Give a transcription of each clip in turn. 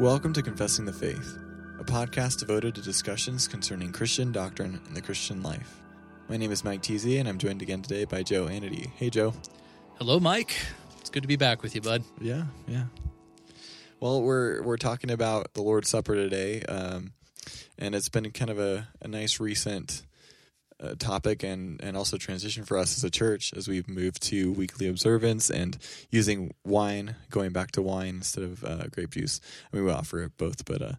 Welcome to Confessing the Faith, a podcast devoted to discussions concerning Christian doctrine and the Christian life. My name is Mike Teasy, and I'm joined again today by Joe Anity. Hey, Joe. Hello, Mike. It's good to be back with you, bud. Yeah, yeah. Well, we're we're talking about the Lord's Supper today, um, and it's been kind of a, a nice recent topic and and also transition for us as a church as we've moved to weekly observance and using wine, going back to wine instead of uh, grape juice. I mean, we offer it both, but uh,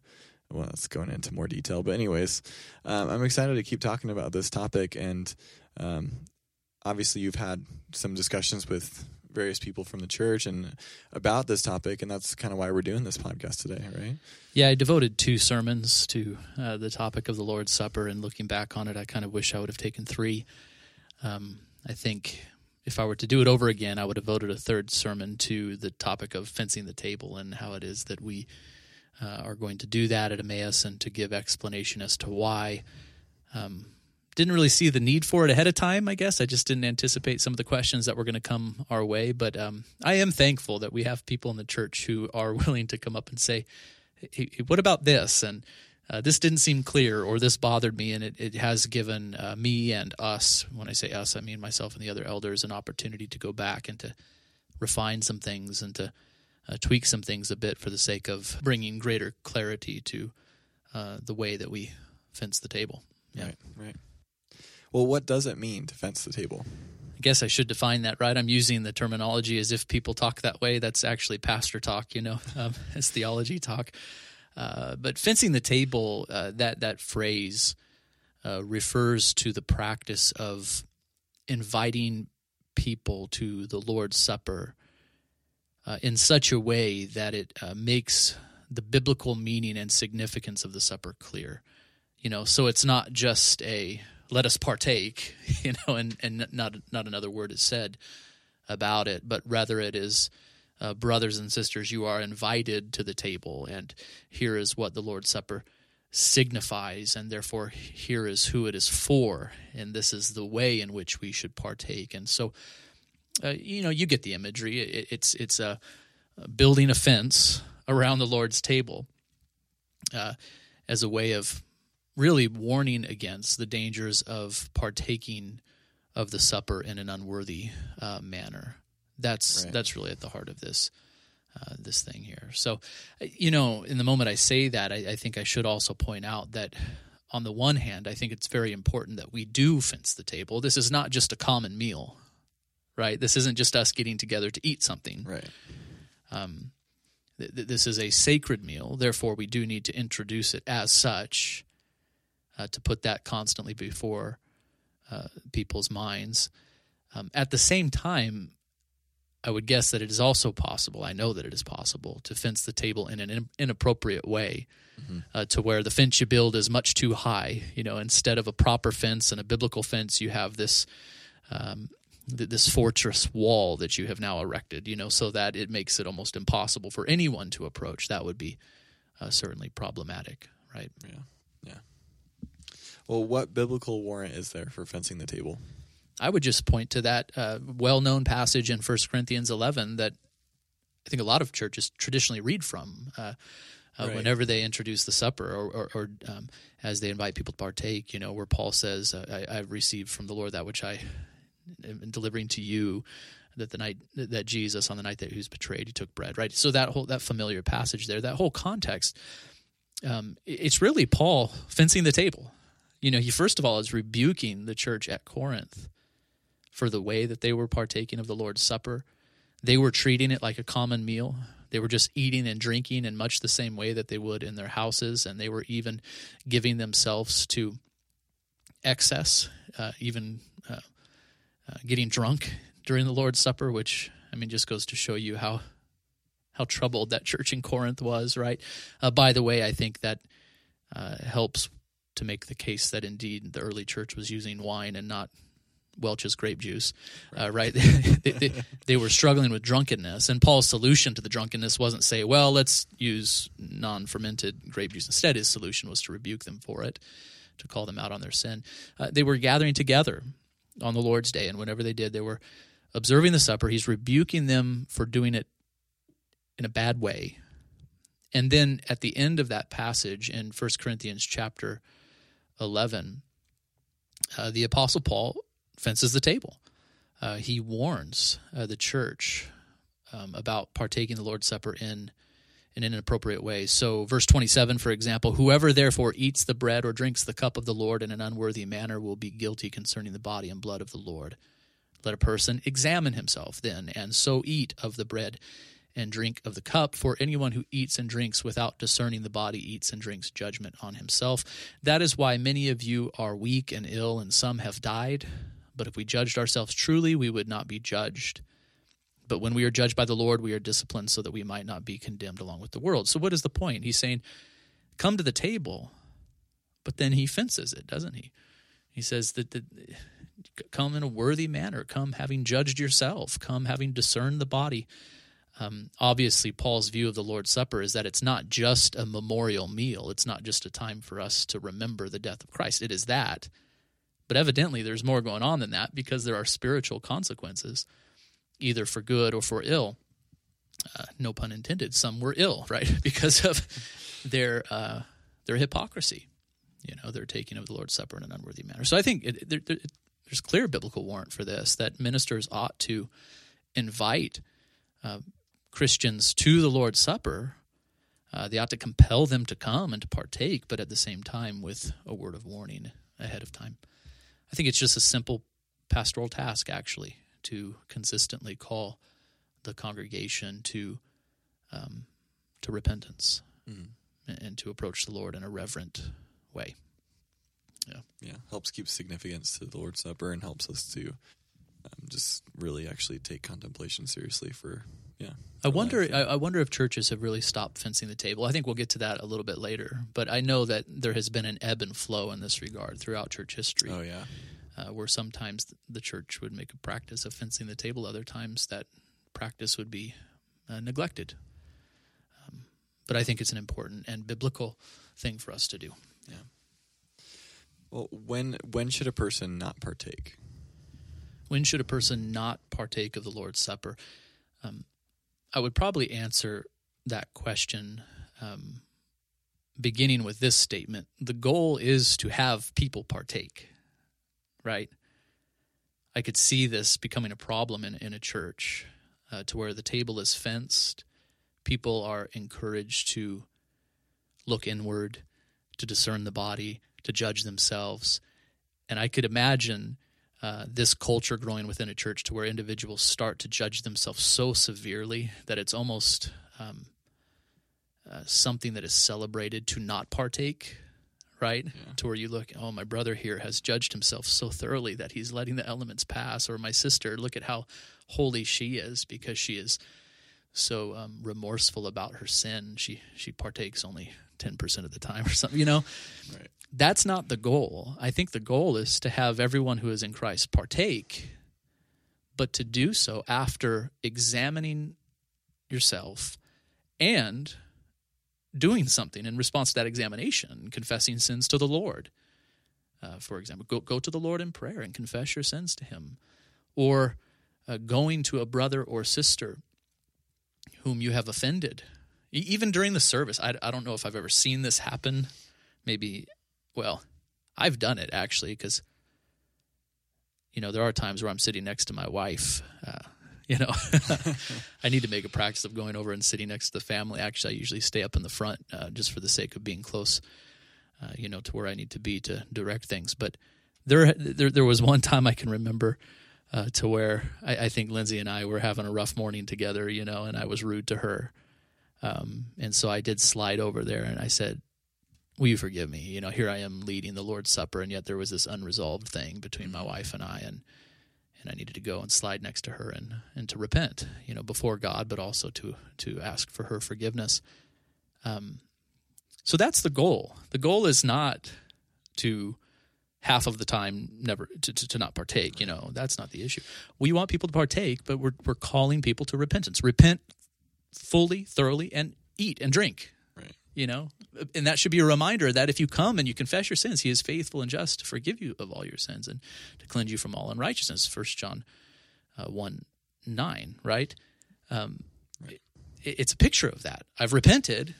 well, that's going into more detail. But anyways, um, I'm excited to keep talking about this topic, and um, obviously, you've had some discussions with various people from the church and about this topic, and that's kind of why we're doing this podcast today, right? Yeah, I devoted two sermons to uh, the topic of the Lord's Supper, and looking back on it, I kind of wish I would have taken three. Um, I think if I were to do it over again, I would have devoted a third sermon to the topic of fencing the table and how it is that we uh, are going to do that at Emmaus and to give explanation as to why. Um, didn't really see the need for it ahead of time. I guess I just didn't anticipate some of the questions that were going to come our way. But um, I am thankful that we have people in the church who are willing to come up and say, hey, "What about this?" and uh, this didn't seem clear, or this bothered me, and it, it has given uh, me and us. When I say us, I mean myself and the other elders, an opportunity to go back and to refine some things and to uh, tweak some things a bit for the sake of bringing greater clarity to uh, the way that we fence the table. Yeah. Right. Right. Well, what does it mean to fence the table? I guess I should define that, right? I'm using the terminology as if people talk that way. That's actually pastor talk, you know, um, it's theology talk. Uh, but fencing the table, uh, that that phrase uh, refers to the practice of inviting people to the Lord's Supper uh, in such a way that it uh, makes the biblical meaning and significance of the supper clear. You know, so it's not just a let us partake, you know, and, and not not another word is said about it, but rather it is uh, brothers and sisters, you are invited to the table, and here is what the Lord's Supper signifies, and therefore here is who it is for, and this is the way in which we should partake. And so, uh, you know, you get the imagery. It, it's it's a building a fence around the Lord's table uh, as a way of really warning against the dangers of partaking of the supper in an unworthy uh, manner. That's right. that's really at the heart of this uh, this thing here. So, you know, in the moment I say that, I, I, think I should also point out that on the one hand, I think it's very important that we do fence the table. This is not just a common meal, right? This isn't just us getting together to eat something, right? Um, th- th- this is a sacred meal. Therefore, we do need to introduce it as such uh, to put that constantly before uh, people's minds. Um, at the same time, I would guess that it is also possible. I know that it is possible to fence the table in an in- inappropriate way, mm-hmm. uh, to where the fence you build is much too high. You know, instead of a proper fence and a biblical fence, you have this um, th- this fortress wall that you have now erected. You know, so that it makes it almost impossible for anyone to approach. That would be uh, certainly problematic, right? Yeah. Well, what biblical warrant is there for fencing the table? I would just point to that uh, well-known passage in 1 Corinthians 11 that I think a lot of churches traditionally read from uh, uh, right. whenever they introduce the supper or, or, or um, as they invite people to partake. You know, where Paul says, uh, I, "I've received from the Lord that which I am delivering to you." That the night that Jesus, on the night that he was betrayed, he took bread. Right. So that whole that familiar passage there, that whole context, um, it's really Paul fencing the table you know, he first of all is rebuking the church at Corinth for the way that they were partaking of the Lord's Supper. They were treating it like a common meal. They were just eating and drinking in much the same way that they would in their houses, and they were even giving themselves to excess, uh, even uh, uh, getting drunk during the Lord's Supper, which I mean just goes to show you how how troubled that church in Corinth was. Right. Uh, by the way, I think that uh, helps to make the case that indeed the early church was using wine and not Welch's grape juice, right? Uh, right? they, they, they, were struggling with drunkenness, and Paul's solution to the drunkenness wasn't say, "Well, let's use non-fermented grape juice." Instead, his solution was to rebuke them for it, to call them out on their sin. Uh, they were gathering together on the Lord's day, and whenever they did, they were observing the supper. He's rebuking them for doing it in a bad way, And then at the end of that passage in 1 Corinthians chapter 11, uh, the Apostle Paul fences the table. Uh, he warns uh, the church um, about partaking the Lord's Supper in in an inappropriate way. So, verse 27, for example, whoever therefore eats the bread or drinks the cup of the Lord in an unworthy manner will be guilty concerning the body and blood of the Lord. Let a person examine himself then, and so eat of the bread and drink of the cup. For anyone who eats and drinks without discerning the body eats and drinks judgment on himself. That is why many of you are weak and ill, and some have died. But if we judged ourselves truly, we would not be judged. But when we are judged by the Lord, we are disciplined so that we might not be condemned along with the world. So, what is the point? He's saying, come to the table, but then he fences it, doesn't he? He says that, come in a worthy manner, come having judged yourself, come having discerned the body. Um, obviously, Paul's view of the Lord's Supper is that it's not just a memorial meal. It's not just a time for us to remember the death of Christ. It is that. But evidently, there's more going on than that because there are spiritual consequences either for good or for ill. Uh, no pun intended. Some were ill, right, because of their uh, their hypocrisy. You know, their taking of the Lord's Supper in an unworthy manner. So I think it, there, there, there's clear biblical warrant for this that ministers ought to invite uh, Christians to the Lord's Supper. Uh, they ought to compel them to come and to partake, but at the same time with a word of warning ahead of time. I think it's just a simple pastoral task, actually, to consistently call the congregation to um, to repentance mm. and, to approach the Lord in a reverent way. Yeah, yeah, helps keep significance to the Lord's Supper and helps us to um, just really actually take contemplation seriously. For yeah, I wonder. I, I wonder if churches have really stopped fencing the table. I think we'll get to that a little bit later. But I know that there has been an ebb and flow in this regard throughout church history. Oh yeah uh, where sometimes the church would make a practice of fencing the table, other times that practice would be uh, neglected. Um, but I think it's an important and biblical thing for us to do. Yeah. Well, when when should a person not partake? When should a person not partake of the Lord's Supper? Um, I would probably answer that question um, beginning with this statement: the goal is to have people partake right? I could see this becoming a problem in, in a church uh, to where the table is fenced. People are encouraged to look inward, to discern the body, to judge themselves. And I could imagine uh, this culture growing within a church to where individuals start to judge themselves so severely that it's almost um, uh, something that is celebrated to not partake right? Yeah. To where you look, oh, my brother here has judged himself so thoroughly that he's letting the elements pass, or my sister, look at how holy she is because she is so um, remorseful about her sin. She she partakes only ten percent of the time, or something. You know, right. that's not the goal. I think the goal is to have everyone who is in Christ partake, but to do so after examining yourself and doing something in response to that examination, confessing sins to the Lord. Uh, for example, go, go to the Lord in prayer and confess your sins to Him. Or uh, going to a brother or sister whom you have offended. Even during the service, I, I don't know if I've ever seen this happen. Maybe, well, I've done it actually because, you know, there are times where I'm sitting next to my wife. Uh, you know, I need to make a practice of going over and sitting next to the family. Actually, I usually stay up in the front uh, just for the sake of being close, uh, you know, to where I need to be to direct things. But there, there, there was one time I can remember uh, to where I, I, think Lindsay and I were having a rough morning together, you know, and I was rude to her. Um, and so I did slide over there and I said, Will you forgive me? You know, here I am leading the Lord's Supper, and yet there was this unresolved thing between my wife and I. And and I needed to go and slide next to her and, and to repent, you know, before God, but also to to ask for her forgiveness. Um, so that's the goal. The goal is not to half of the time never to, to, to, not partake. You know, that's not the issue. We want people to partake, but we're we're calling people to repentance. Repent fully, thoroughly, and eat and drink right you know and that should be a reminder that if you come and you confess your sins he is faithful and just to forgive you of all your sins and to cleanse you from all unrighteousness first john uh, 1 9 right, um, right. It, it's a picture of that i've repented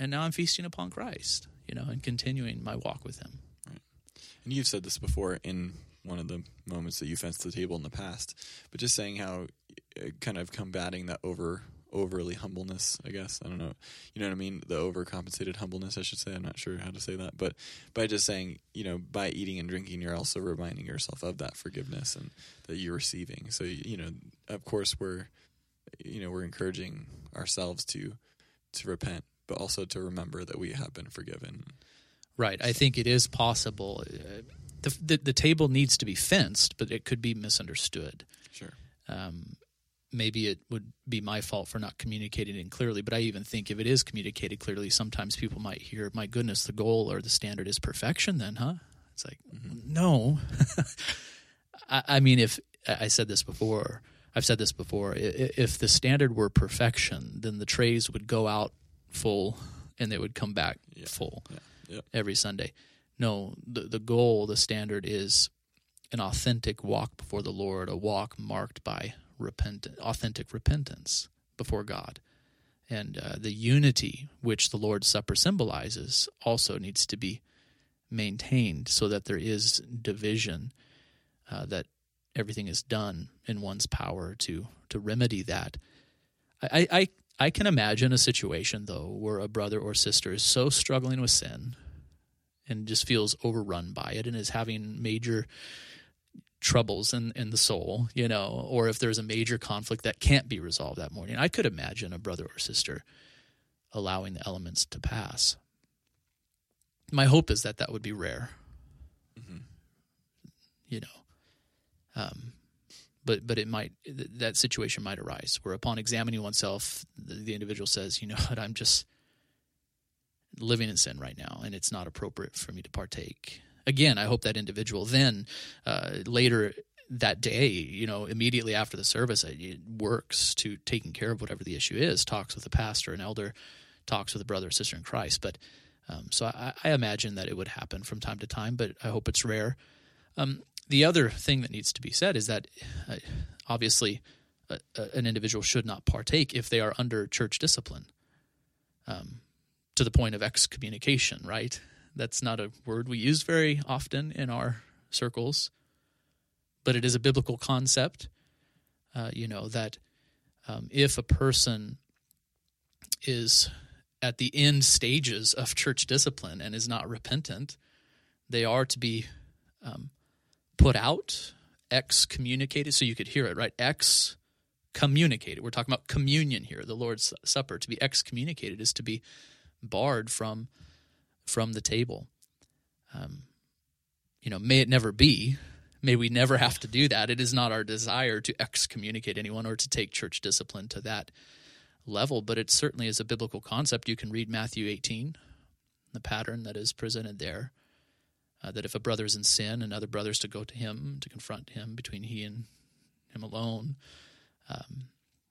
and now I'm feasting upon Christ, you know, and continuing my walk with Him. You've said this before in one of the moments that you fenced the table in the past, but just saying how uh, kind of combating that over overly humbleness, I guess. I don't know. You know what I mean? The overcompensated humbleness, I should say. I'm not sure how to say that. But by just saying, you know, by eating and drinking, you're also reminding yourself of that forgiveness and that you're receiving. So, you know, of course, we're, you know, we're encouraging ourselves to, to repent, but also to remember that we have been forgiven. Right. I think it is possible. Uh, the, the, the table needs to be fenced, but it could be misunderstood. Sure. Um, maybe it would be my fault for not communicating it clearly, but I even think if it is communicated clearly, sometimes people might hear, "My goodness, the goal or the standard is perfection." Then, huh? It's like, mm-hmm. no. I, I mean, if I said this before, I've said this before. If the standard were perfection, then the trays would go out full and they would come back yeah. full yeah. Yeah. every Sunday. No, the the goal, the standard is an authentic walk before the Lord, a walk marked by repent, authentic repentance before God. And uh, the unity which the Lord's Supper symbolizes also needs to be maintained so that there is division, uh, that everything is done in one's power to to remedy that. I, I I can imagine a situation though where a brother or sister is so struggling with sin and just feels overrun by it and is having major troubles in, in the soul, you know, or if there's a major conflict that can't be resolved that morning. I could imagine a brother or sister allowing the elements to pass. My hope is that that would be rare. Mm-hmm. You know, um, but but it might that situation might arise where upon examining oneself, the, the individual says, you know what, I'm just living in sin right now, and it's not appropriate for me to partake again, I hope that individual then uh, later that day, you know, immediately after the service, it works to taking care of whatever the issue is, talks with the pastor, an elder, talks with a brother or sister in Christ. But um, so I, I, imagine that it would happen from time to time, but I hope it's rare. Um, the other thing that needs to be said is that uh, obviously an individual should not partake if they are under church discipline um, to the point of excommunication, right? That's not a word we use very often in our circles, but it is a biblical concept. Uh, you know, that um, if a person is at the end stages of church discipline and is not repentant, they are to be um, put out, excommunicated. So you could hear it, right? Excommunicated. We're talking about communion here, the Lord's Supper. To be excommunicated is to be barred from from the table. Um, you know, may it never be. May we never have to do that. It is not our desire to excommunicate anyone or to take church discipline to that level, but it certainly is a biblical concept. You can read Matthew 18, the pattern that is presented there. Uh, that if a brother is in sin and other brothers to go to him to confront him between he and him alone. Um,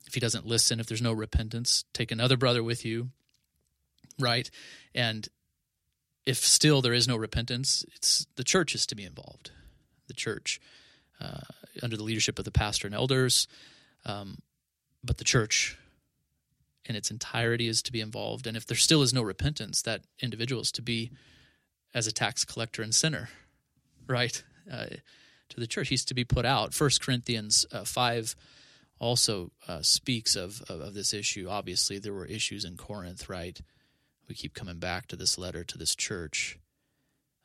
if he doesn't listen, if there's no repentance, take another brother with you, right? And if still there is no repentance, it's the church is to be involved. The church, uh, under the leadership of the pastor and elders, um, but the church in its entirety is to be involved. And if there still is no repentance, that individual is to be as a tax collector and sinner, right? Uh, to the church, he's to be put out. First Corinthians uh, five also uh, speaks of, of, of this issue. Obviously, there were issues in Corinth, right? we keep coming back to this letter to this church.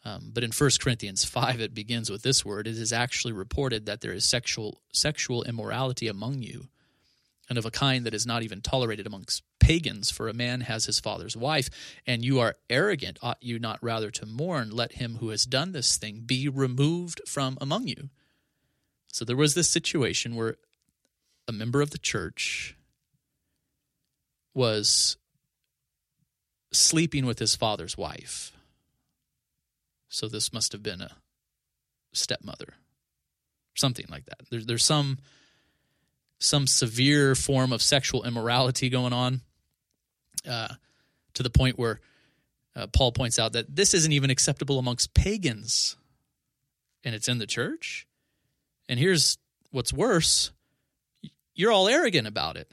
Um, but in 1 Corinthians 5, it begins with this word It is actually reported that there is sexual, sexual immorality among you, and of a kind that is not even tolerated amongst pagans, for a man has his father's wife, and you are arrogant. Ought you not rather to mourn? Let him who has done this thing be removed from among you. So there was this situation where a member of the church was sleeping with his father's wife. So this must have been a stepmother, something like that. There's there's some some severe form of sexual immorality going on, uh, to the point where uh, Paul points out that this isn't even acceptable amongst pagans, and it's in the church. And here's what's worse: you're all arrogant about it.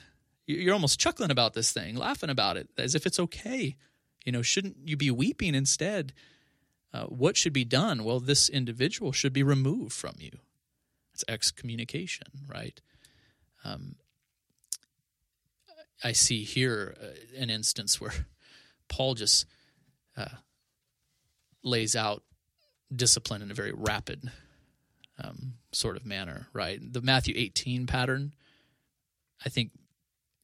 You're almost chuckling about this thing, laughing about it, as if it's okay You know, shouldn't you be weeping instead? Uh, what should be done? Well, this individual should be removed from you. It's excommunication, right? Um, I see here uh, an instance where Paul just uh, lays out discipline in a very rapid um, sort of manner, right? The Matthew 18 pattern, I think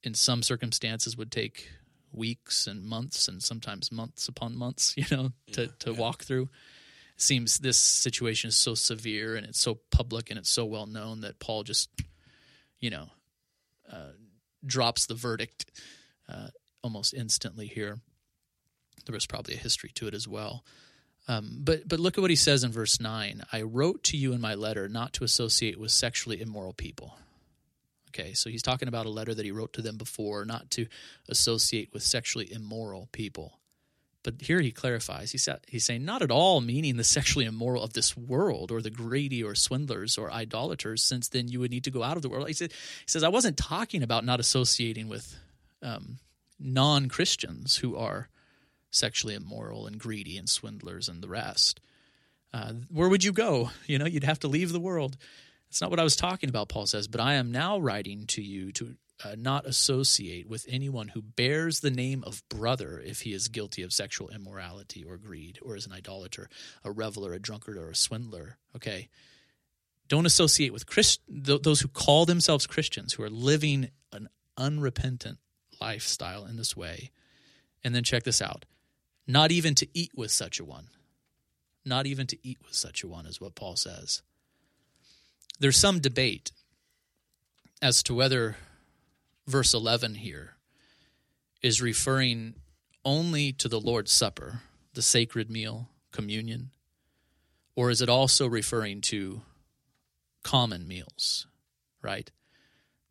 in some circumstances would take weeks and months and sometimes months upon months, you know, to, yeah, to yeah. walk through. It seems this situation is so severe and it's so public and it's so well known that Paul just, you know, uh, drops the verdict uh, almost instantly here. There was probably a history to it as well. Um, but but look at what he says in verse nine. I wrote to you in my letter not to associate with sexually immoral people. Okay, so he's talking about a letter that he wrote to them before, not to associate with sexually immoral people. But here he clarifies. He said, he's saying not at all meaning the sexually immoral of this world or the greedy or swindlers or idolaters, since then you would need to go out of the world. He, said, he says, I wasn't talking about not associating with um, non Christians who are sexually immoral and greedy and swindlers and the rest. Uh, where would you go? You know, you'd have to leave the world. That's not what I was talking about, Paul says, but I am now writing to you to uh, not associate with anyone who bears the name of brother if he is guilty of sexual immorality or greed or is an idolater, a reveler, a drunkard, or a swindler. Okay. Don't associate with Christ- th- those who call themselves Christians, who are living an unrepentant lifestyle in this way. And then check this out not even to eat with such a one. Not even to eat with such a one is what Paul says. There's some debate as to whether verse 11 here is referring only to the Lord's Supper, the sacred meal, communion, or is it also referring to common meals, right?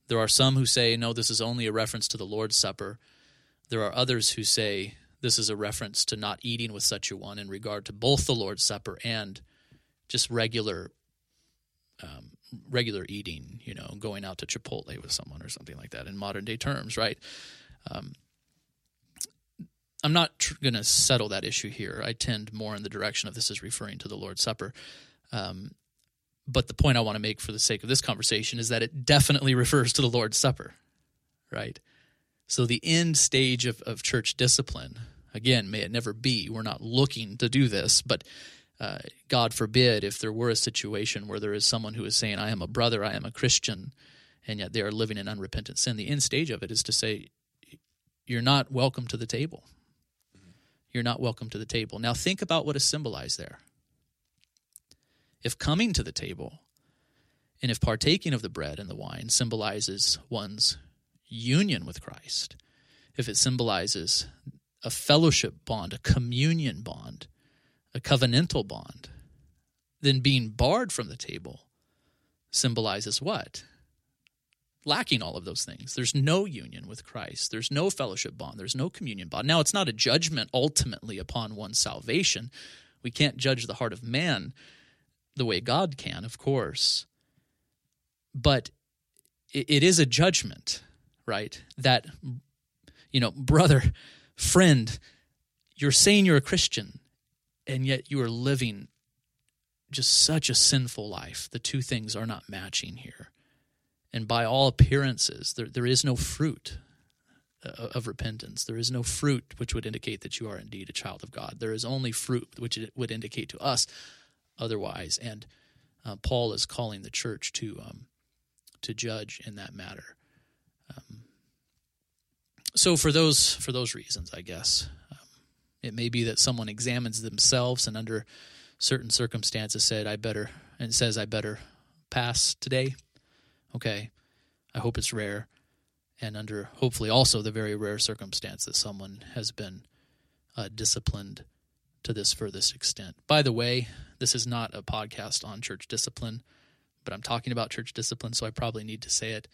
There are some who say, no, this is only a reference to the Lord's Supper. There are others who say this is a reference to not eating with such a one in regard to both the Lord's Supper and just regular um, regular eating, you know, going out to Chipotle with someone or something like that in modern day terms, right? Um, I'm not tr- going to settle that issue here. I tend more in the direction of this is referring to the Lord's Supper. Um, but the point I want to make for the sake of this conversation is that it definitely refers to the Lord's Supper, right? So the end stage of, of church discipline, again, may it never be. We're not looking to do this, but uh, God forbid if there were a situation where there is someone who is saying, I am a brother, I am a Christian, and yet they are living in unrepentant sin. The end stage of it is to say, You're not welcome to the table. You're not welcome to the table. Now think about what is symbolized there. If coming to the table and if partaking of the bread and the wine symbolizes one's union with Christ, if it symbolizes a fellowship bond, a communion bond, a covenantal bond, then being barred from the table symbolizes what? Lacking all of those things. There's no union with Christ. There's no fellowship bond. There's no communion bond. Now, it's not a judgment ultimately upon one's salvation. We can't judge the heart of man the way God can, of course. But it is a judgment, right? That, you know, brother, friend, you're saying you're a Christian and yet you are living just such a sinful life. The two things are not matching here. And by all appearances, there, there is no fruit uh, of repentance. There is no fruit which would indicate that you are indeed a child of God. There is only fruit which would indicate to us otherwise. And uh, Paul is calling the church to um, to judge in that matter. Um, so for those for those reasons, I guess it may be that someone examines themselves and under certain circumstances said, I better, and says, I better pass today. Okay. I hope it's rare. And under hopefully also the very rare circumstance that someone has been uh, disciplined to this furthest extent. By the way, this is not a podcast on church discipline, but I'm talking about church discipline, so I probably need to say it.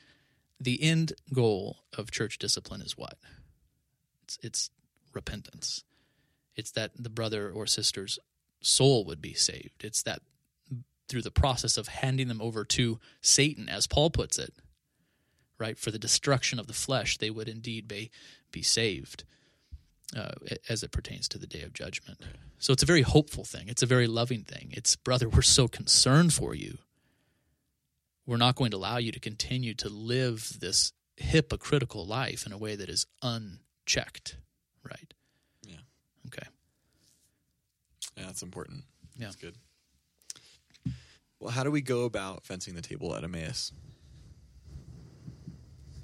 The end goal of church discipline is what? It's, it's repentance. It's that the brother or sister's soul would be saved. It's that through the process of handing them over to Satan, as Paul puts it, right, for the destruction of the flesh, they would indeed be, be saved. uh, as it pertains to the day of judgment. So it's a very hopeful thing. It's a very loving thing. It's, brother, we're so concerned for you. We're not going to allow you to continue to live this hypocritical life in a way that is unchecked, right? Yeah. That's important. Yeah. That's good. Well, how do we go about fencing the table at Emmaus?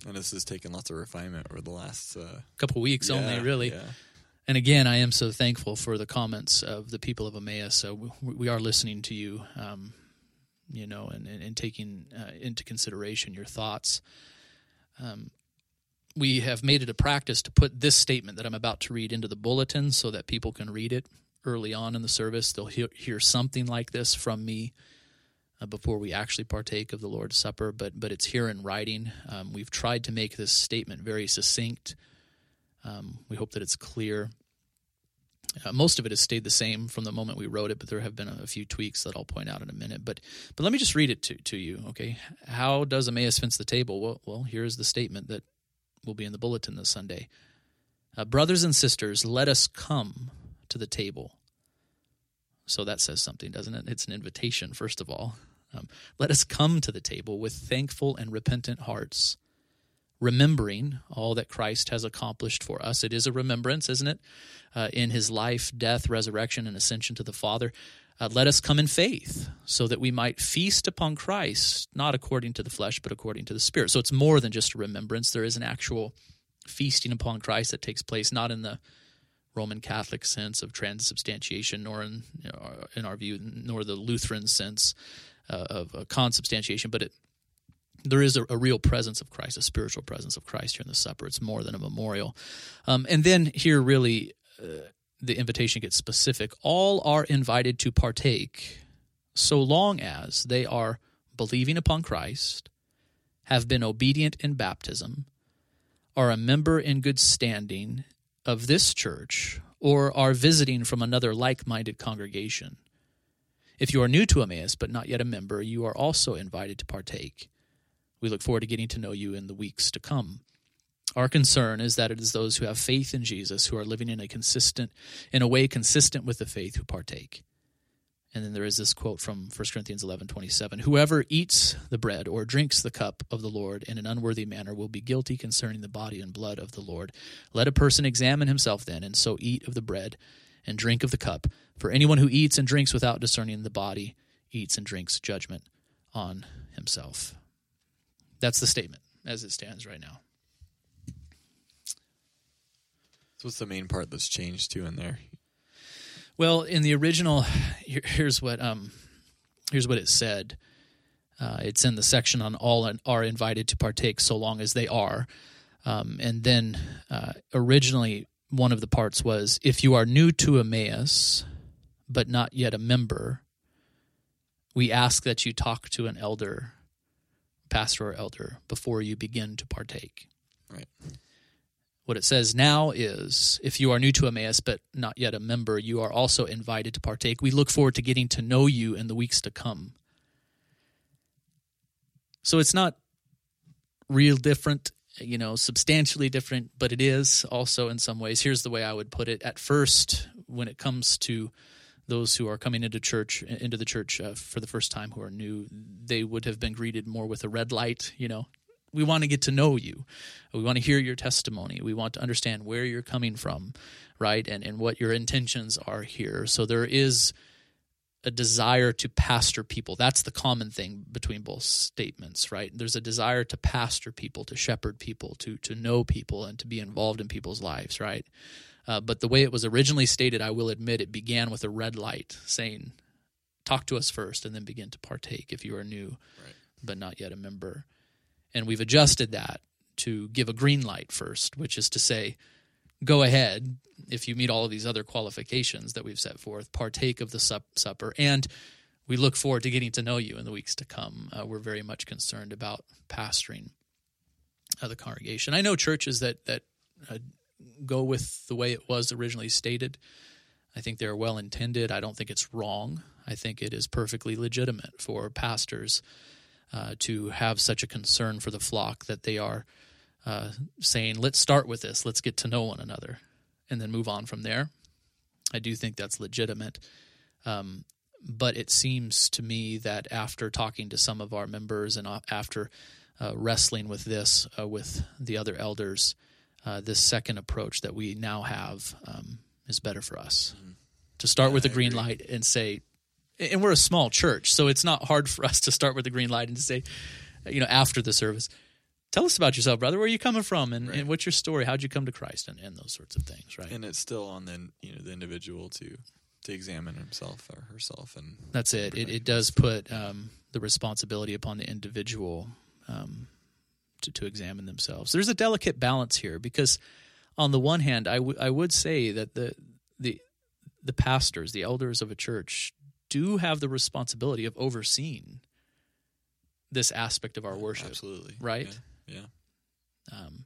And this has taken lots of refinement over the last uh, couple weeks only, really. Yeah. And again, I am so thankful for the comments of the people of Emmaus. So we, we are listening to you, um, you know, and, and, and taking uh, into consideration your thoughts. Um, we have made it a practice to put this statement that I'm about to read into the bulletin so that people can read it early on in the service. They'll hear, hear something like this from me uh, before we actually partake of the Lord's Supper, but but it's here in writing. Um, we've tried to make this statement very succinct. Um, we hope that it's clear. Uh, most of it has stayed the same from the moment we wrote it, but there have been a, a, few tweaks that I'll point out in a minute. But but let me just read it to, to you, okay? How does Emmaus fence the table? Well, well, here's the statement that will be in the bulletin this Sunday. Uh, Brothers and sisters, let us come to the table. So that says something, doesn't it? It's an invitation, first of all. Um, let us come to the table with thankful and repentant hearts, remembering all that Christ has accomplished for us. It is a remembrance, isn't it? Uh, in his life, death, resurrection, and ascension to the Father. Uh, let us come in faith so that we might feast upon Christ, not according to the flesh, but according to the Spirit. So it's more than just a remembrance. There is an actual feasting upon Christ that takes place, not in the Roman Catholic sense of transubstantiation, nor in, you know, in our view, nor the Lutheran sense uh, of uh, consubstantiation, but it, there is a, a, real presence of Christ, a spiritual presence of Christ here in the supper. It's more than a memorial. Um, and then here, really, uh, the invitation gets specific. All are invited to partake so long as they are believing upon Christ, have been obedient in baptism, are a member in good standing of this church, or are visiting from another like minded congregation. If you are new to Emmaus but not yet a member, you are also invited to partake. We look forward to getting to know you in the weeks to come. Our concern is that it is those who have faith in Jesus who are living in a consistent in a way consistent with the faith who partake. And then there is this quote from 1 Corinthians 11:27, whoever eats the bread or drinks the cup of the Lord in an unworthy manner will be guilty concerning the body and blood of the Lord. Let a person examine himself then and so eat of the bread and drink of the cup. For anyone who eats and drinks without discerning the body eats and drinks judgment on himself. That's the statement as it stands right now. So, what's the main part that's changed too in there? Well, in the original, here's what um, here's what it said. Uh, it's in the section on all are invited to partake so long as they are, um, and then uh, originally one of the parts was if you are new to Emmaus but not yet a member, we ask that you talk to an elder, pastor or elder, before you begin to partake. Right. What it says now is if you are new to Emmaus but not yet a member, you are also invited to partake. We look forward to getting to know you in the weeks to come. So it's not real different, you know, substantially different, but it is also in some ways. Here's the way I would put it. At first, when it comes to those who are coming into church into the church uh, for the first time who are new they would have been greeted more with a red light you know we want to get to know you. We want to hear your testimony. We want to understand where you're coming from right and and what your intentions are here. So there is a desire to pastor people. That's the common thing between both statements right? There's a desire to pastor people to shepherd people to to know people and to be involved in people's lives right? Uh, but the way it was originally stated, I will admit, it began with a red light saying, talk to us first and then begin to partake if you are new, right. but not yet a member. And we've adjusted that to give a green light first, which is to say, go ahead if you meet all of these other qualifications that we've set forth, partake of the sup- supper. And we look forward to getting to know you in the weeks to come. Uh, we're very much concerned about pastoring uh, the congregation. I know churches that that uh, go with the way it was originally stated. I think they're well intended. I don't think it's wrong. I think it is perfectly legitimate for pastors uh, to have such a concern for the flock that they are uh, saying, let's start with this, let's get to know one another. and then move on from there. I do think that's legitimate. Um, but it seems to me that after talking to some of our members and after uh, wrestling with this uh, with the other elders, uh, this second approach that we now have um, is better for us. Mm-hmm. To start yeah, with the green light and say, and we're a small church, so it's not hard for us to start with the green light and to say, you know, after the service, tell us about yourself, brother. Where are you coming from, and, right. and what's your story? How'd you come to Christ, and, and those sorts of things, right? And it's still on the you know the individual to to examine himself or herself, and that's it. It, it does put um, the responsibility upon the individual um, to, to examine themselves. There's a delicate balance here because, on the one hand, I, w- I would say that the the the pastors, the elders of a church, do have the responsibility of overseeing this aspect of our worship. Absolutely, right? Yeah. yeah. Um,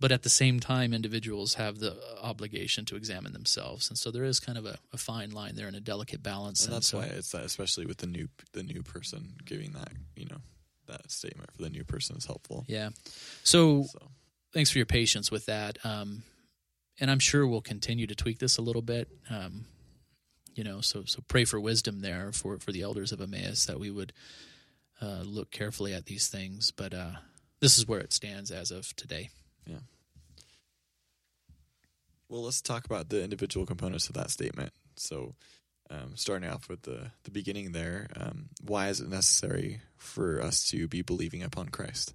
but at the same time, individuals have the obligation to examine themselves, and so there is kind of a, a fine line there and a delicate balance. And, and that's so, why it's that, especially with the new the new person giving that you know that statement for the new person is helpful. Yeah. So, so. thanks for your patience with that. Um, and I'm sure we'll continue to tweak this a little bit. Um, you know, so so pray for wisdom there for for the elders of Emmaus that we would uh, look carefully at these things. But uh, this is where it stands as of today. Yeah. Well, let's talk about the individual components of that statement. So, um, starting off with the, the beginning there, um, why is it necessary for us to be believing upon Christ?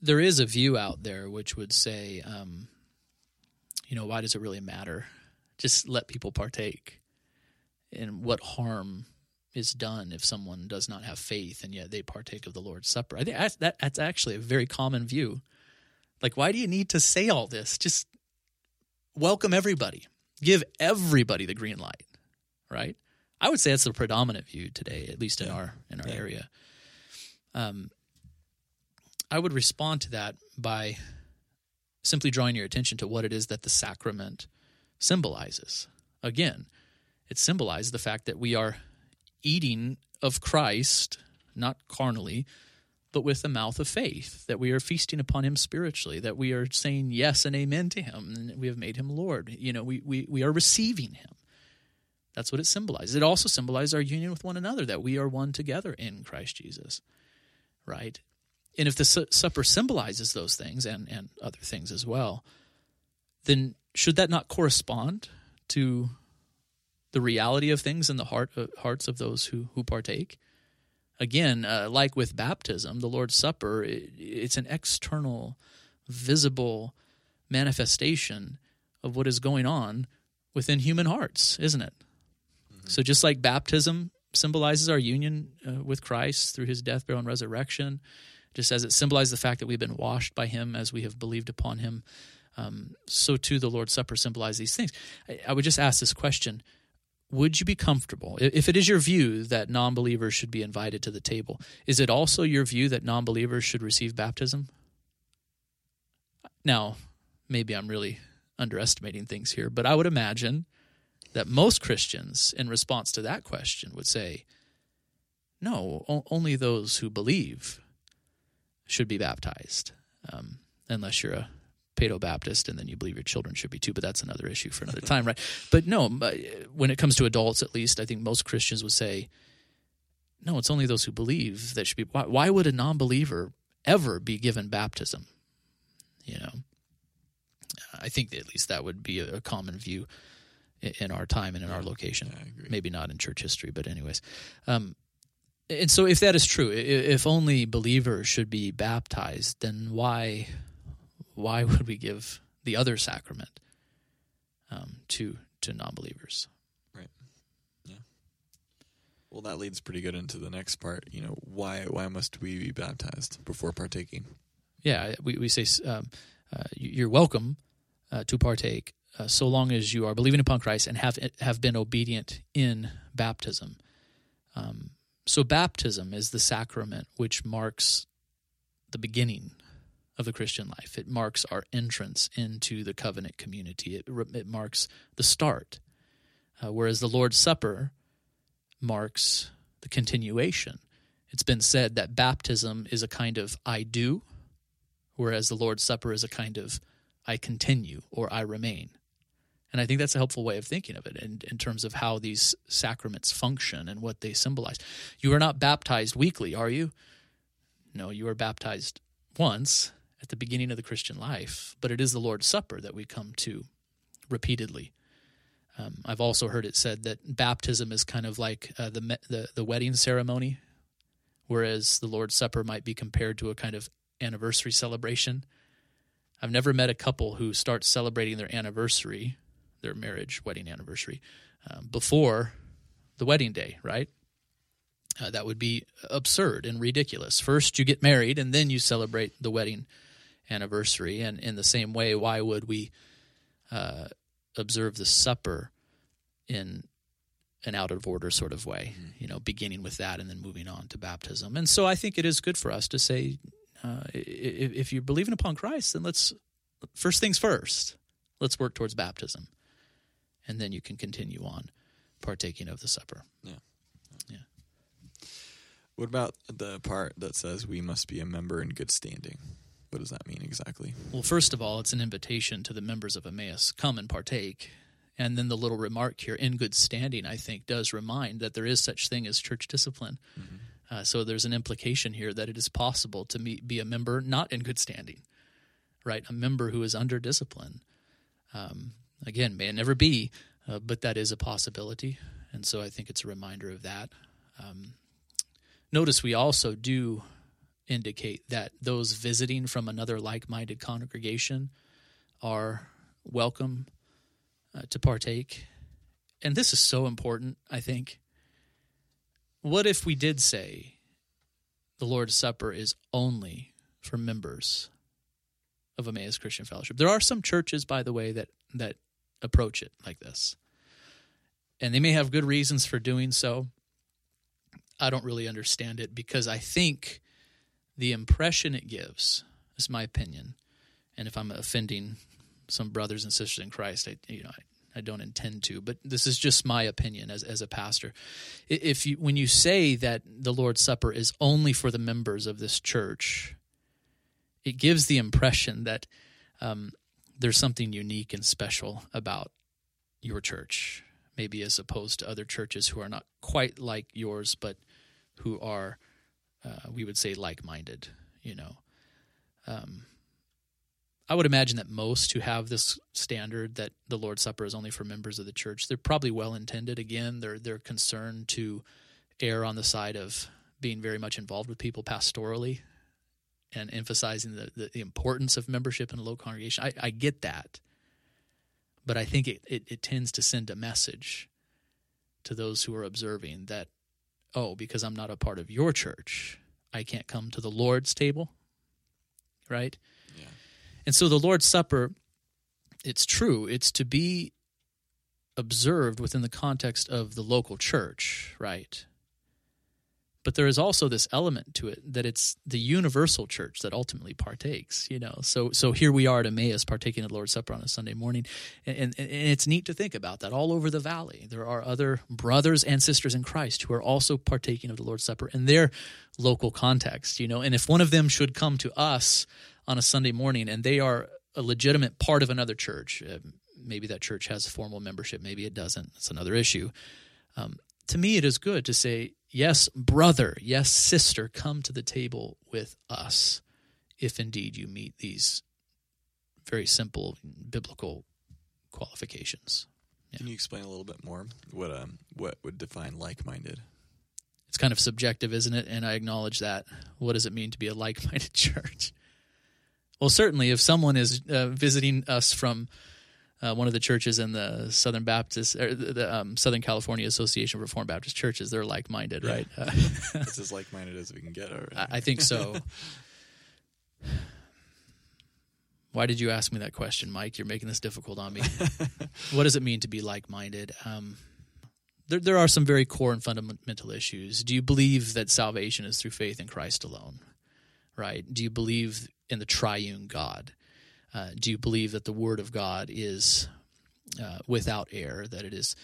There is a view out there which would say, um, you know, why does it really matter? Just let people partake. And what harm is done if someone does not have faith and yet they partake of the Lord's Supper? I think that's, that, that's actually a very common view. Like, why do you need to say all this? Just welcome everybody, give everybody the green light right? I would say that's the predominant view today, at least in yeah. our in our yeah. area. Um, I would respond to that by simply drawing your attention to what it is that the sacrament symbolizes. Again, it symbolizes the fact that we are eating of Christ, not carnally, but with the mouth of faith, that we are feasting upon him spiritually, that we are saying yes and amen to him, and we have made him Lord. You know, we, we, we are receiving him. That's what it symbolizes. It also symbolizes our union with one another, that we are one together in Christ Jesus, right? And if the su- supper symbolizes those things and, and other things as well, then should that not correspond to the reality of things in the heart uh, hearts of those who, who partake? Again, uh, like with baptism, the Lord's Supper, it, it's an external, visible manifestation of what is going on within human hearts, isn't it? So just like baptism symbolizes our union uh, with Christ through his death, burial, and resurrection, just as it symbolizes the fact that we've been washed by him as we have believed upon him, um, so too the Lord's Supper symbolizes these things. I, I would just ask this question would you be comfortable if it is your view that non-believers should be invited to the table is it also your view that non-believers should receive baptism? Now maybe i'm really underestimating things here but i would imagine that most Christians, in response to that question, would say, no, o- only those who believe should be baptized, um, unless you're a Paedo Baptist and then you believe your children should be too, but that's another issue for another time, right? But no, when it comes to adults, at least, I think most Christians would say, no, it's only those who believe that should be. Why, why would a non believer ever be given baptism? You know, I think at least that would be a, a common view in our time and in our location. Yeah, Maybe not in church history, but anyways. Um, and so, if that is true, if only believers should be baptized, then why why would we give the other sacrament um, to to non-believers? Right. Yeah. Well, that leads pretty good into the next part. You know, why why must we be baptized before partaking? Yeah, we we say um, uh, you're welcome uh, to partake uh, so long as you are believing upon Christ and have have been obedient in baptism. Um, so baptism is the sacrament which marks the beginning of the Christian life. It marks our entrance into the covenant community. It, it marks the start, uh, whereas the Lord's Supper marks the continuation. It's been said that baptism is a kind of I do, whereas the Lord's Supper is a kind of I continue or I remain. And I think that's a helpful way of thinking of it in, in terms of how these sacraments function and what they symbolize. You are not baptized weekly, are you? No, you are baptized once at the beginning of the Christian life, but it is the Lord's Supper that we come to repeatedly. Um, I've also heard it said that baptism is kind of like uh, the, the the wedding ceremony, whereas the Lord's Supper might be compared to a kind of anniversary celebration. I've never met a couple who start celebrating their anniversary, their marriage wedding anniversary, um, before the wedding day. Right? Uh, that would be absurd and ridiculous. First, you get married, and then you celebrate the wedding anniversary. And in the same way, why would we uh, observe the supper in an out of order sort of way? Mm-hmm. You know, beginning with that and then moving on to baptism. And so, I think it is good for us to say, uh, if, if you're believing upon Christ, then let's first things first. Let's work towards baptism, and then you can continue on partaking of the supper. Yeah. Yeah. What about the part that says we must be a member in good standing? What does that mean exactly? Well, first of all, it's an invitation to the members of Emmaus come and partake. And then the little remark here, in good standing, I think, does remind that there is such thing as church discipline. Mm-hmm. Uh, so there's an implication here that it is possible to meet, be a member not in good standing, right? A member who is under discipline. Um, again, may it never be, uh, but that is a possibility. And so I think it's a reminder of that. Um, Notice we also do indicate that those visiting from another like minded congregation are welcome uh, to partake. And this is so important, I think. What if we did say the Lord's Supper is only for members of Emmaus Christian Fellowship? There are some churches, by the way, that, that approach it like this. And they may have good reasons for doing so. I don't really understand it because I think the impression it gives is my opinion. And if I'm offending some brothers and sisters in Christ, I you know I, I don't intend to, but this is just my opinion as as a pastor. If you when you say that the Lord's Supper is only for the members of this church, it gives the impression that um, there's something unique and special about your church, maybe as opposed to other churches who are not quite like yours, but who are, uh, we would say, like minded, you know. Um, I would imagine that most who have this standard that the Lord's Supper is only for members of the church, they're probably well intended. Again, they're they're concerned to err on the side of being very much involved with people pastorally and emphasizing the, the, the importance of membership in a local congregation. I, I get that. But I think it, it, it tends to send a message to those who are observing that oh, because I'm not a part of your church, I can't come to the Lord's table. Right? Yeah. And so the Lord's Supper, it's true, it's to be observed within the context of the local church, right? But there is also this element to it that it's the universal church that ultimately partakes you know? So so here we are at emmaus partaking of the lord's supper on a sunday morning and, and, and, it's neat to think about that all over the valley. There are other brothers and sisters in christ who are also partaking of the lord's supper in their local context you know? And if one of them should come to us on a sunday morning and they are a legitimate part of another church uh, maybe that church has formal membership maybe it doesn't that's another issue um, to me it is good to say Yes, brother, yes, sister, come to the table with us if indeed you meet these very simple biblical qualifications. Yeah. Can you explain a little bit more what um what would define like-minded? It's kind of subjective, isn't it? And I acknowledge that. What does it mean to be a like-minded church? Well, certainly, if someone is uh, visiting us from uh, one of the churches in the Southern Baptist, or the um, Southern California Association of Reformed Baptist Churches. They're like minded, yeah. right? Uh, it's as like minded as we can get. Already. I, I think so. Why did you ask me that question, Mike? You're making this difficult on me. what does it mean to be like minded? Um, there, there are some very core and fundamental issues. Do you believe that salvation is through faith in Christ alone? Right? Do you believe in the triune God? Uh, do you believe that the Word of God is uh, without error, that it is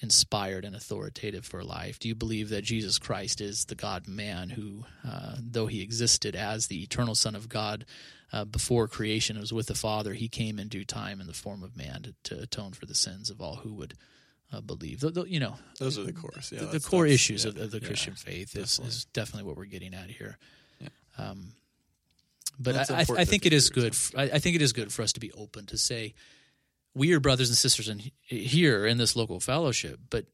inspired and authoritative for life? Do you believe that Jesus Christ is the God man who, uh, though he existed as the eternal Son of God uh, before creation, was with the Father, he came in due time in the form of man to, to atone for the sins of all who would uh, believe? The, the, you know, those are the cores. Yeah, the, the core issues yeah, of, of, the Christian faith is definitely. is definitely what we're getting at here. Yeah. Um, but I, I, I, think it is good. I, I think it is good for us to be open to say we are brothers and sisters in here in this local fellowship, but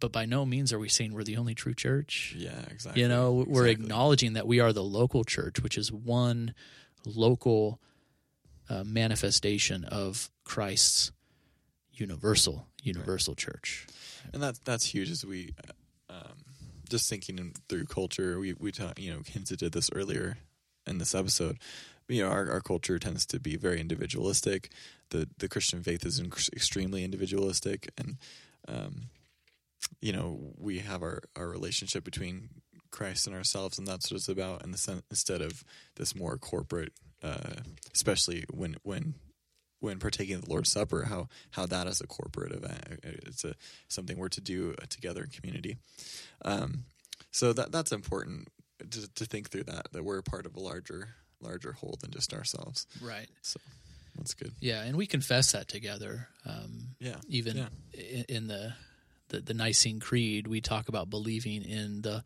but by no means are we saying we're the only true church. Yeah, exactly. You know, we're exactly. acknowledging that we are the local church, which is one local uh, manifestation of Christ's universal universal right. church. And that's that's huge as we um, just thinking through culture. We we talk, you know hinted at this earlier in this episode you know our, our culture tends to be very individualistic. The the christian faith is extremely individualistic. And um, you know we have our our relationship between christ and ourselves and that's what it's about in the instead of this more corporate uh, especially when when when partaking of the lord's supper how how that is a corporate event. It's a something we're to do together in community. Um, so that that's important to, to think through that that we're part of a larger larger whole than just ourselves. Right. So that's good. Yeah, and we confess that together. Um, yeah. Even yeah. In, in the, the, the Nicene Creed, we talk about believing in the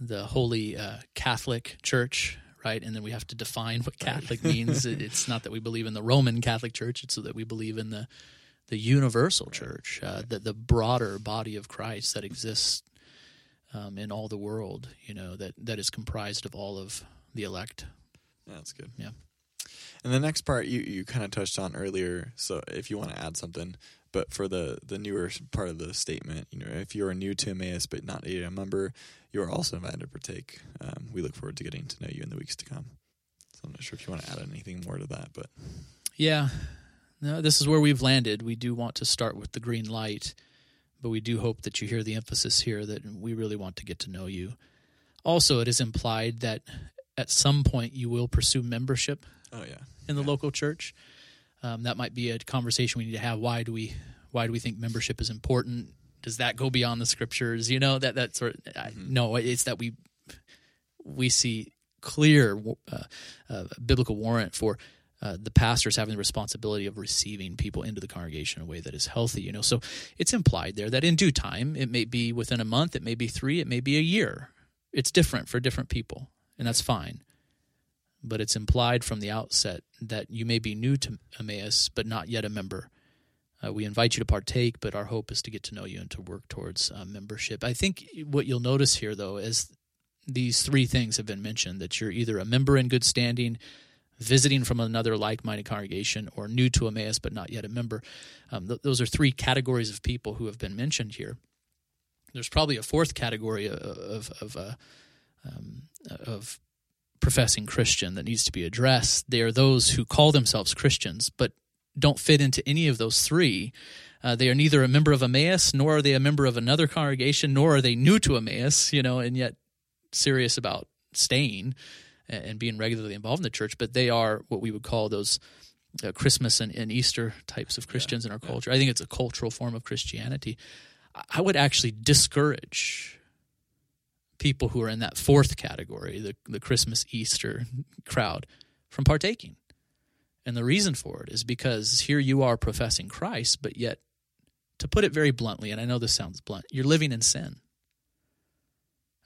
the Holy uh, Catholic Church, right? And then we have to define what Catholic right. means. it's not that we believe in the Roman Catholic Church; it's so that we believe in the the universal right. church, uh, right. the the broader body of Christ that exists um, in all the world. You know that that is comprised of all of the elect. Yeah, that's good. Yeah. And the next part you, you kind of touched on earlier. So if you want to add something, but for the the newer part of the statement, you know, if you are new to Emmaus but not a member, you are also invited to partake. Um, we look forward to getting to know you in the weeks to come. So I'm not sure if you want to add anything more to that, but yeah, no, this is where we've landed. We do want to start with the green light, but we do hope that you hear the emphasis here that we really want to get to know you. Also, it is implied that at some point you will pursue membership. Oh yeah, in the yeah. local church. Um, that might be a conversation we need to have. Why do we why do we think membership is important? Does that go beyond the scriptures? You know that that sort. Of, mm-hmm. No, it's that we we see clear uh, uh, biblical warrant for uh, the pastors having the responsibility of receiving people into the congregation in a way that is healthy. You know, so it's implied there that in due time, it may be within a month, it may be three, it may be a year. It's different for different people and that's fine. But it's implied from the outset that you may be new to Emmaus, but not yet a member. Uh, we invite you to partake, but our hope is to get to know you and to work towards uh, membership. I think what you'll notice here, though, is these three things have been mentioned that you're either a member in good standing, visiting from another like minded congregation, or new to Emmaus but not yet a member. Um, th- those are three categories of people who have been mentioned here. There's probably a fourth category of, of, of uh, um, of professing Christian that needs to be addressed. They are those who call themselves Christians but don't fit into any of those three. Uh, they are neither a member of Emmaus nor are they a member of another congregation, nor are they new to Emmaus, you know, and yet serious about staying and being regularly involved in the church. But they are what we would call those uh, Christmas and, and, Easter types of Christians yeah, in our culture. Yeah. I think it's a cultural form of Christianity. I would actually discourage people who are in that fourth category, the, the Christmas Easter crowd, from partaking. And the reason for it is because here you are professing Christ, but yet, to put it very bluntly, and I know this sounds blunt, you're living in sin.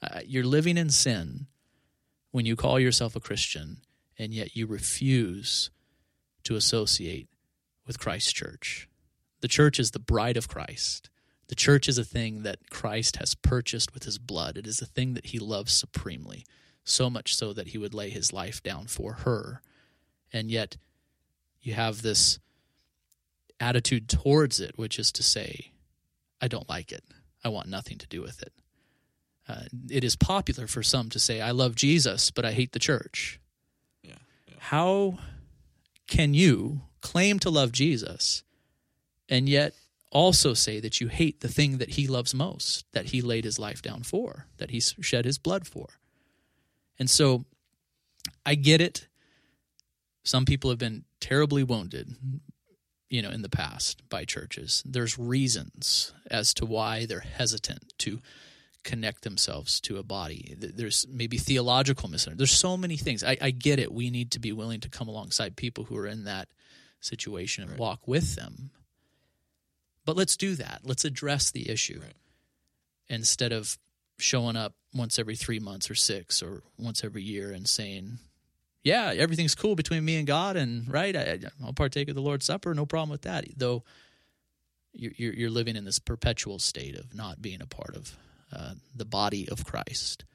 Uh, you're living in sin when you call yourself a Christian, and yet you refuse to associate with Christ's church. The church is the bride of Christ. The church is a thing that Christ has purchased with his blood. It is a thing that he loves supremely, so much so that he would lay his life down for her. And yet, you have this attitude towards it, which is to say, I don't like it. I want nothing to do with it. Uh, it is popular for some to say, I love Jesus, but I hate the church. Yeah, yeah. How can you claim to love Jesus and yet also say that you hate the thing that he loves most, that he laid his life down for, that he shed his blood for. And so I get it. Some people have been terribly wounded you know, in the past by churches. There's reasons as to why they're hesitant to connect themselves to a body. There's maybe theological misunderstanding. There's so many things. I, I, get it. We need to be willing to come alongside people who are in that situation and right. walk with them. But let's do that. Let's address the issue right. instead of showing up once every three months or six or once every year and saying, yeah, everything's cool between me and God, and right, I, will partake of the Lord's Supper, no problem with that. Though you're, you're living in this perpetual state of not being a part of uh, the body of Christ,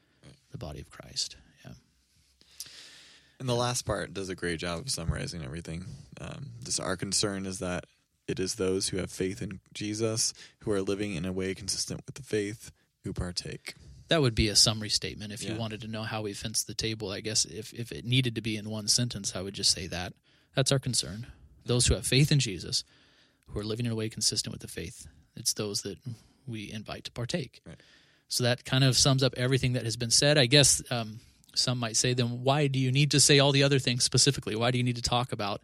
the body of Christ. Yeah. And the last part does a great job of summarizing everything. Um, this our concern is that it is those who have faith in Jesus who are living in a way consistent with the faith who partake. That would be a summary statement. If yeah. you wanted to know how we fence the table, I guess if, if it needed to be in one sentence, I would just say that. That's our concern. Those who have faith in Jesus, who are living in a way consistent with the faith, it's those that we invite to partake. Right. So that kind of sums up everything that has been said. I guess um, some might say, then why do you need to say all the other things specifically? Why do you need to talk about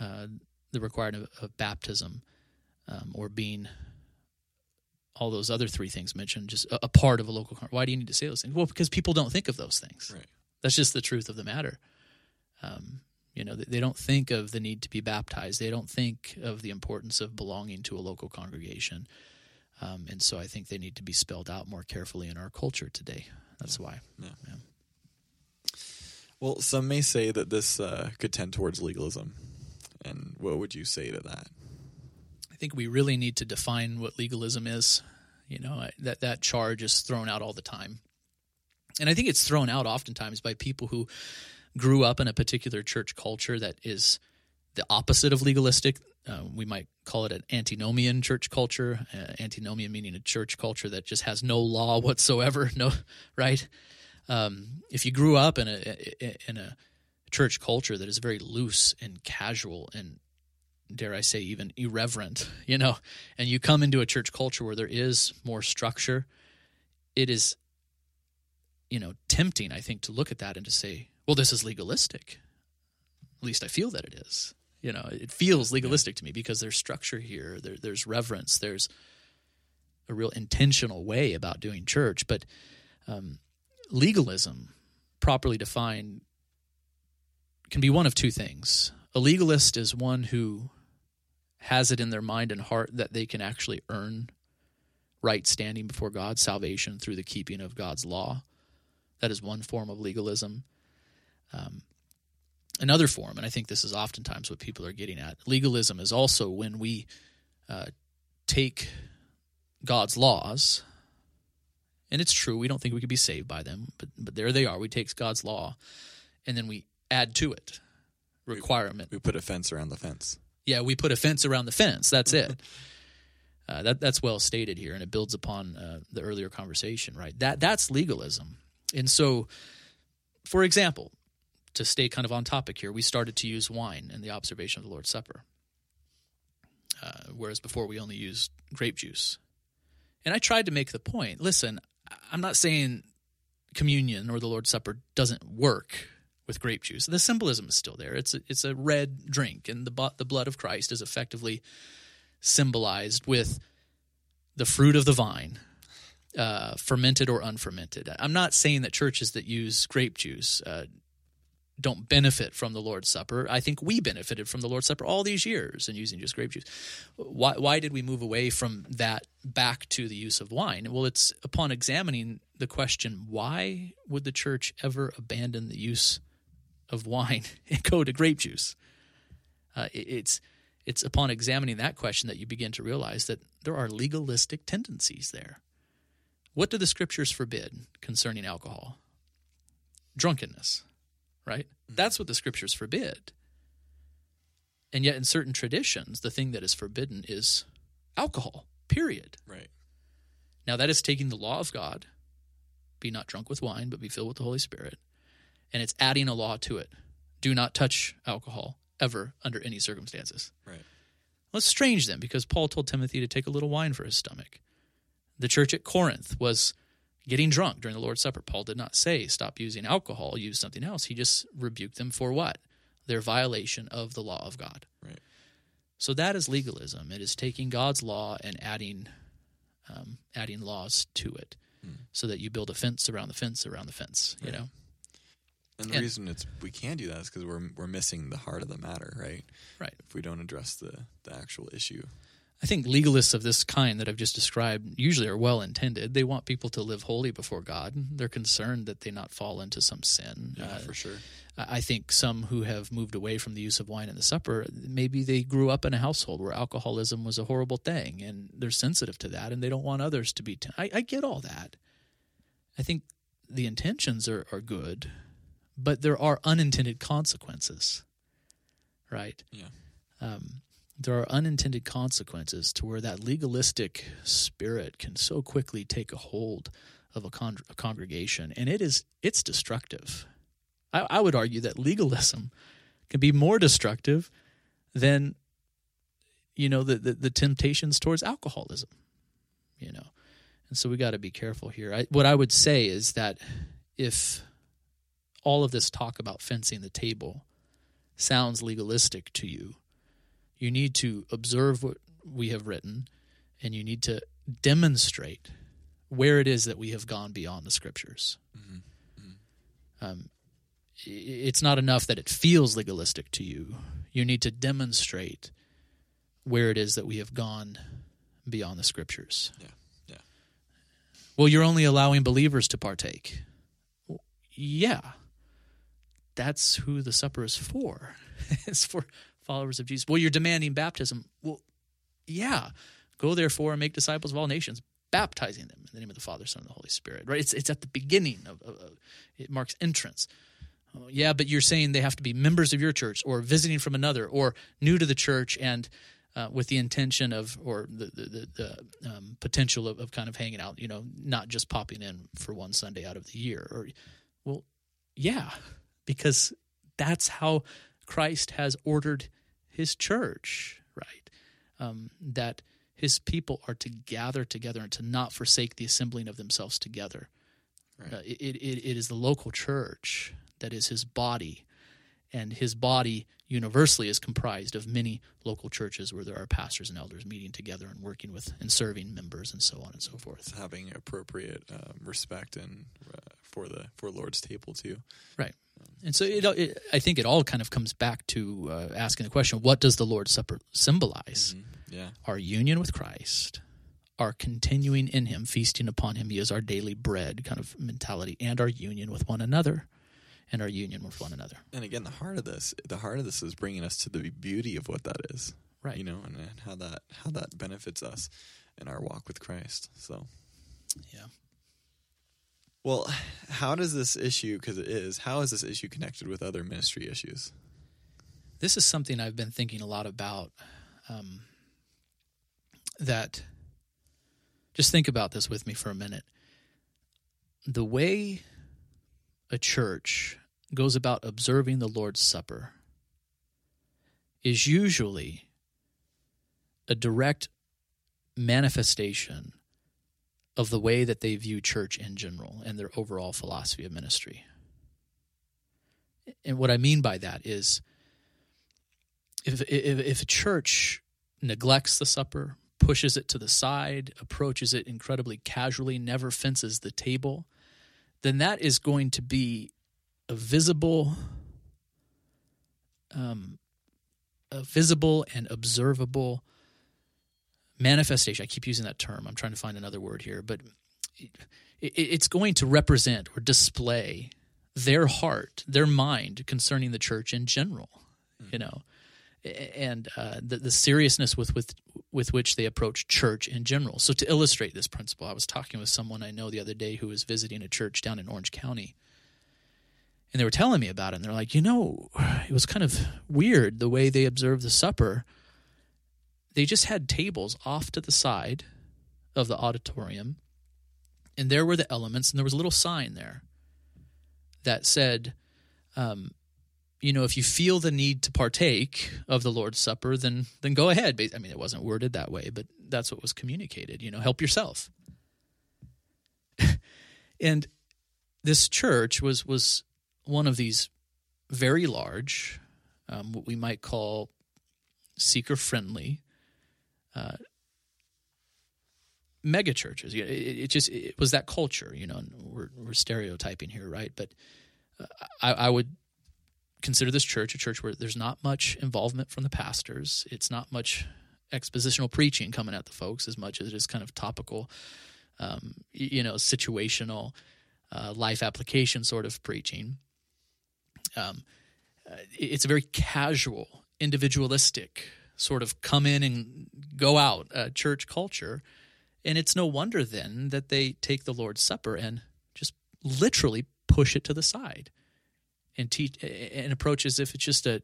uh, the requirement of, of baptism um, or being all those other three things mentioned, just a, a part of a local. Why do you need to say those things? Well, because people don't think of those things. Right. That's just the truth of the matter. Um, you know, they don't think of the need to be baptized. They don't think of the importance of belonging to a local congregation. Um, and so I think they need to be spelled out more carefully in our culture today. That's yeah. why. Yeah. yeah. Well, some may say that this uh, could tend towards legalism. And what would you say to that? I think we really need to define what legalism is. You know, that that charge is thrown out all the time. And I think it's thrown out oftentimes by people who grew up in a particular church culture that is the opposite of legalistic. Uh, we might call it an antinomian church culture. Uh, antinomian meaning a church culture that just has no law whatsoever. No, right? Um, if you grew up in a in a church culture that is very loose and casual and dare I say even irreverent, you know, and you come into a church culture where there is more structure, it is you know tempting I think to look at that and to say, well this is legalistic. At least I feel that it is. You know, it feels legalistic to me because there's structure here, there, there's reverence, there's a real intentional way about doing church, but um, legalism properly defined can be one of two things. A legalist is one who has it in their mind and heart that they can actually earn right standing before God, salvation through the keeping of God's law. That is one form of legalism. Um, another form, and I think this is oftentimes what people are getting at, legalism is also when we uh, take God's laws, and it's true, we don't think we could be saved by them, but, but there they are. We take God's law, and then we add to it requirement. We, we put a fence around the fence. Yeah, we put a fence around the fence. That's it. Uh, that that's well stated here, and it builds upon uh, the earlier conversation, right? That that's legalism, and so, for example, to stay kind of on topic here, we started to use wine in the observation of the Lord's Supper, uh, whereas before we only used grape juice. And I tried to make the point. Listen, I'm not saying communion or the Lord's Supper doesn't work with grape juice. The symbolism is still there. It's a, it's a red drink, and the the blood of Christ is effectively symbolized with the fruit of the vine, uh, fermented or unfermented. I'm not saying that churches that use grape juice uh, don't benefit from the Lord's Supper. I think we benefited from the Lord's Supper all these years in using just grape juice. Why, why did we move away from that back to the use of wine? Well, it's upon examining the question why would the church ever abandon the use of wine and go to grape juice? Uh, it's it's upon examining that question that you begin to realize that there are legalistic tendencies there. What do the scriptures forbid concerning alcohol? Drunkenness, right? Mm-hmm. That's what the scriptures forbid. And yet, in certain traditions, the thing that is forbidden is alcohol, period. Right. Now, that is taking the law of God be not drunk with wine, but be filled with the Holy Spirit and it's adding a law to it. Do not touch alcohol ever under any circumstances. Right. Well, it's strange then because Paul told Timothy to take a little wine for his stomach. The church at Corinth was getting drunk during the Lord's Supper. Paul did not say stop using alcohol, use something else. He just rebuked them for what? Their violation of the law of God. Right. So that is legalism. It is taking God's law and adding um, adding laws to it, so that you build a fence around the fence around the fence. You know, And the And- reason it's we can do that is because we're we're missing the heart of the matter, right? right? If we don't address the the actual issue. I think legalists of this kind that I've just described usually are well intended. They want people to live holy before God. They're concerned that they not fall into some sin. Yeah, Uh, for sure. I think some who have moved away from the use of wine in the supper, maybe they grew up in a household where alcoholism was a horrible thing and they're sensitive to that and they don't want others to be. T- I, I get all that. I think the intentions are, are good, but there are unintended consequences, right? Yeah. Um, there are unintended consequences to where that legalistic spirit can so quickly take a hold of a, con- a congregation, and it is it's destructive. I, I would argue that legalism can be more destructive than you know the, the, the temptations towards alcoholism. You know, and so we got to be careful here. I, what I would say is that if all of this talk about fencing the table sounds legalistic to you, you need to observe what we have written and you need to demonstrate where it is that we have gone beyond the scriptures. Um, it's not enough that it feels legalistic to you. You need to demonstrate where it is that we have gone beyond the scriptures. Yeah. Yeah. Well, you're only allowing believers to partake. Well, yeah. That's who the supper is for. it's for followers of Jesus. Well, you're demanding baptism. Well, yeah. Go therefore and make disciples of all nations, baptizing them in the name of the Father, Son, and the Holy Spirit. Right? It's it's at the beginning of, of, of it marks entrance. Oh, yeah, but you're saying they have to be members of your church or visiting from another or new to the church and uh, with the intention of or the the, the, the um, potential of, of kind of hanging out, you know, not just popping in for one Sunday out of the year. Or, well, yeah, because that's how Christ has ordered His church, right? Um, that His people are to gather together and to not forsake the assembling of themselves together. Right. Uh, it, it, it is the local church that is His body, and His body universally is comprised of many local churches where there are pastors and elders meeting together and working with and serving members and so on and so forth. having appropriate um, respect and uh, for the for Lord's table too. Right. And so it, it, I think it all kind of comes back to uh, asking the question what does the Lord's Supper symbolize? Yeah, Our union with Christ, our continuing in Him, feasting upon Him. He is our daily bread kind of mentality, and our union with one another, and our union with one another. and again, the heart of this, the heart of this is bringing us to the beauty of what that is, Right. You know, and, and how that how that benefits us in our walk with Christ. So, Yeah. well, how does this issue, because it is, how is this issue connected with other ministry issues? This is something I've been thinking a lot about. Um, that just think about this with me for a minute. The way a church goes about observing the Lord's Supper is usually a direct manifestation of the way that they view church in general and their overall philosophy of ministry. And what I mean by that is if if, if a church neglects the supper, pushes it to the side, approaches it incredibly casually, never fences the table, then that is going to be a visible, um, a visible and observable manifestation. I keep using that term. I'm trying to find another word here, but it, it, it's going to represent or display their heart, their mind concerning the church in general. You know, and uh, the, the seriousness with, with with which they approach church in general. So to illustrate this principle, I was talking with someone I know the other day who was visiting a church down in Orange County, and they were telling me about it. And they're like, you know, it was kind of weird the way they observed the supper. They just had tables off to the side of the auditorium, and there were the elements, and there was a little sign there that said. Um, you know, if you feel the need to partake of the Lord's Supper, then then go ahead. I mean, it wasn't worded that way, but that's what was communicated. You know, help yourself. and this church was was one of these very large, um, what we might call seeker friendly uh, mega churches. It, it, just it was that culture, you know. We're we're stereotyping here, right? But uh, I, I would consider this church a church where there's not much involvement from the pastors. It's not much expositional preaching coming at the folks as much as it is kind of topical, um, you know, situational, uh, life application sort of preaching. Um, uh, it's a very casual, individualistic sort of come in and go out uh, church culture. And it's no wonder then that they take the Lord's Supper and just literally push it to the side and teach and approach as if it's just a,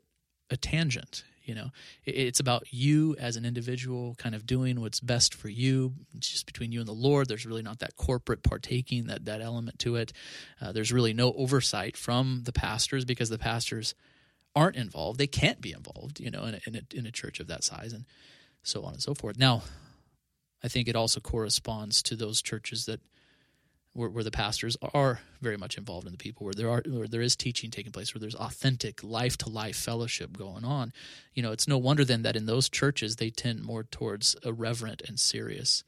a tangent. You know, it's about you as an individual, kind of doing what's best for you. It's just between you and the Lord. There's really not that corporate partaking, that that element to it. Uh, there's really no oversight from the pastors because the pastors aren't involved. They can't be involved. You know, in a, in a, in a church of that size, and so on and so forth. Now, I think it also corresponds to those churches that where, where, the pastors are very much involved in the people, where there are where there is teaching taking place, where there's authentic life to life fellowship going on. You know, it's no wonder then that in those churches they tend more towards a reverent and serious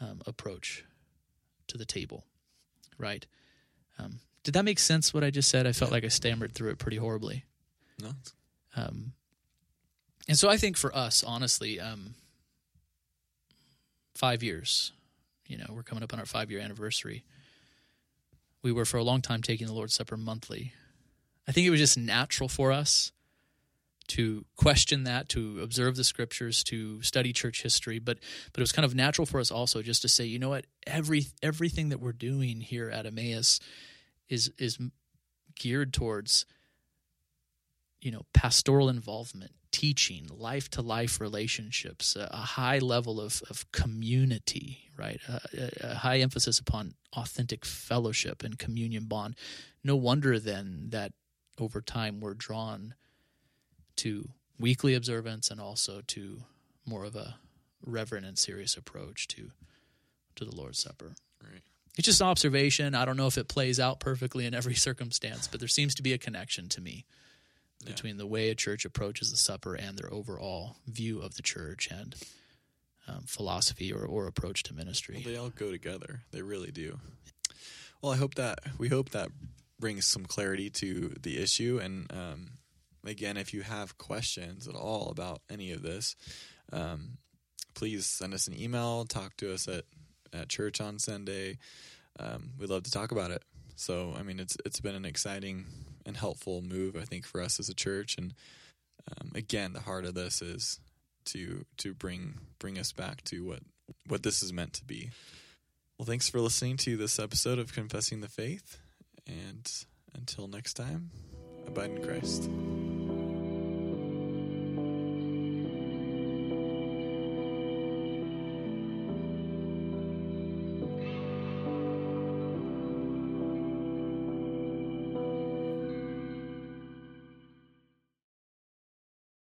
um, approach to the table, right? Um, did that make sense? What I just said? I felt like I stammered through it pretty horribly. No. Um, and so I think for us, honestly, um, five years you know, we're coming up on our five year anniversary. We were for a long time taking the Lord's Supper monthly. I think it was just natural for us to question that, to observe the scriptures, to study church history, but but it was kind of natural for us also just to say, you know what, every everything that we're doing here at Emmaus is is geared towards you know pastoral involvement teaching life to life relationships a high level of, of community right? A, a, high emphasis upon authentic fellowship and communion bond. No wonder then that over time we're drawn to weekly observance and also to more of a reverent and serious approach to to the lord's supper. Right. It's just an observation. I don't know if it plays out perfectly in every circumstance but there seems to be a connection to me yeah. between the way a church approaches the supper and their overall view of the church and um, philosophy or, or approach to ministry. Well, they all go together. They really do. Well, I hope that we hope that brings some clarity to the issue. And um, again, if you have questions at all about any of this, um, please send us an email. Talk to us at at church on Sunday. Um, we'd love to talk about it. So, I mean, it's it's been an exciting and helpful move, I think, for us as a church. And um, again, the heart of this is to to bring bring us back to what what this is meant to be. Well, thanks for listening to this episode of Confessing the Faith, and until next time, abide in Christ.